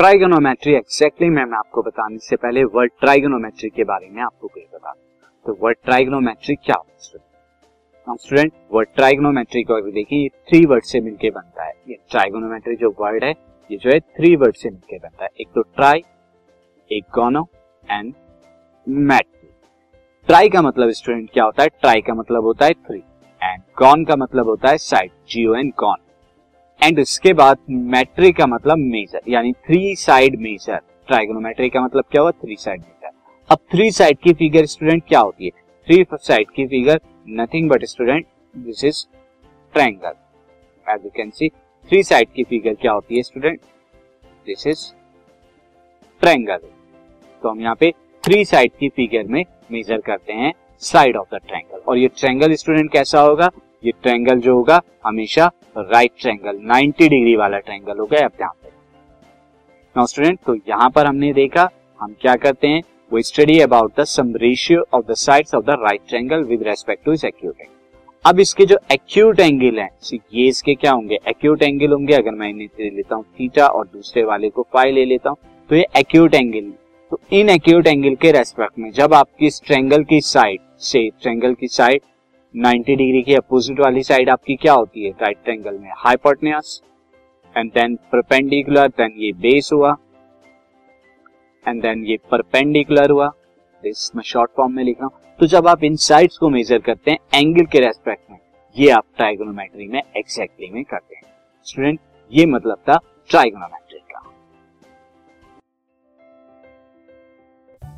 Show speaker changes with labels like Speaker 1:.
Speaker 1: Trigonometry exactly मैं आपको बताने से पहले वर्ड ट्राइगोनोमेट्री के बारे में आपको कुछ बता तो वर्ड ट्राइगोनोमेट्री क्या होता है स्टूडेंट वर्ड ट्राइगोनोमेट्री को अगर देखिए थ्री वर्ड से मिलकर बनता है। ये ट्राइगोनोमेट्री जो वर्ड है, ये जो है थ्री वर्ड से मिलकर बनता है। एक तो ट्राई एक गोनो एंड मैट्री ट्राई का मतलब स्टूडेंट क्या होता है? ट्राई का मतलब होता है थ्री एंड गॉन का मतलब होता है side geo and gone and इसके बाद मैट्रिक का मतलब मेजर यानी थ्री साइड मेजर ट्राइगोनोमेट्री का मतलब क्या हुआ? थ्री साइड मेजर अब थ्री साइड की फिगर स्टूडेंट क्या होती है? थ्री साइड की figure nothing but student this is triangle as you can see three side की फिगर क्या होती है स्टूडेंट दिस इज़ ट्रायंगल तो हम यहाँ पे थ्री साइड की फिगर में मेजर करते हैं साइड ऑफ़ द ट्रायंगल और ये ट्रायंगल स्टूडेंट कैसा होगा? ये ट्रायंगल जो होगा, हमेशा राइट ट्रायंगल 90 डिग्री वाला ट्रायंगल होगा अब ध्यान नाउ स्टूडेंट तो यहाँ पर हमने देखा, हम क्या करते हैं? वो study about the sum ratio of the sides of the right triangle with respect to इस एक्यूट एंगल अब इसके जो एक्यूट एंगल है ये इसके क्या होंगे? एक्यूट एंगल होंगे, अगर मैं इन्हें ले लेता हूँ थीटा और दूसरे वाले को फाइव ले लेता हूँ तो ये एक्यूट एंगल तो इन एक्यूट एंगल के रेस्पेक्ट में जब आपकी इस ट्रायंगल की साइड से ट्रायंगल की साइड 90 डिग्री की अपोजिट वाली साइड आपकी क्या होती है? राइट ट्रायंगल में hypotenuse and then perpendicular then ये बेस हुआ एंड देन ये परपेंडिकुलर हुआ। दिस मैं शॉर्ट फॉर्म में लिख रहा हूँ। तो जब आप इन साइड्स को मेजर करते हैं एंगल के रेस्पेक्ट में, ये आप ट्राइगोनोमेट्री में एग्जैक्टली में करते हैं। स्टूडेंट ये मतलब था trigonometry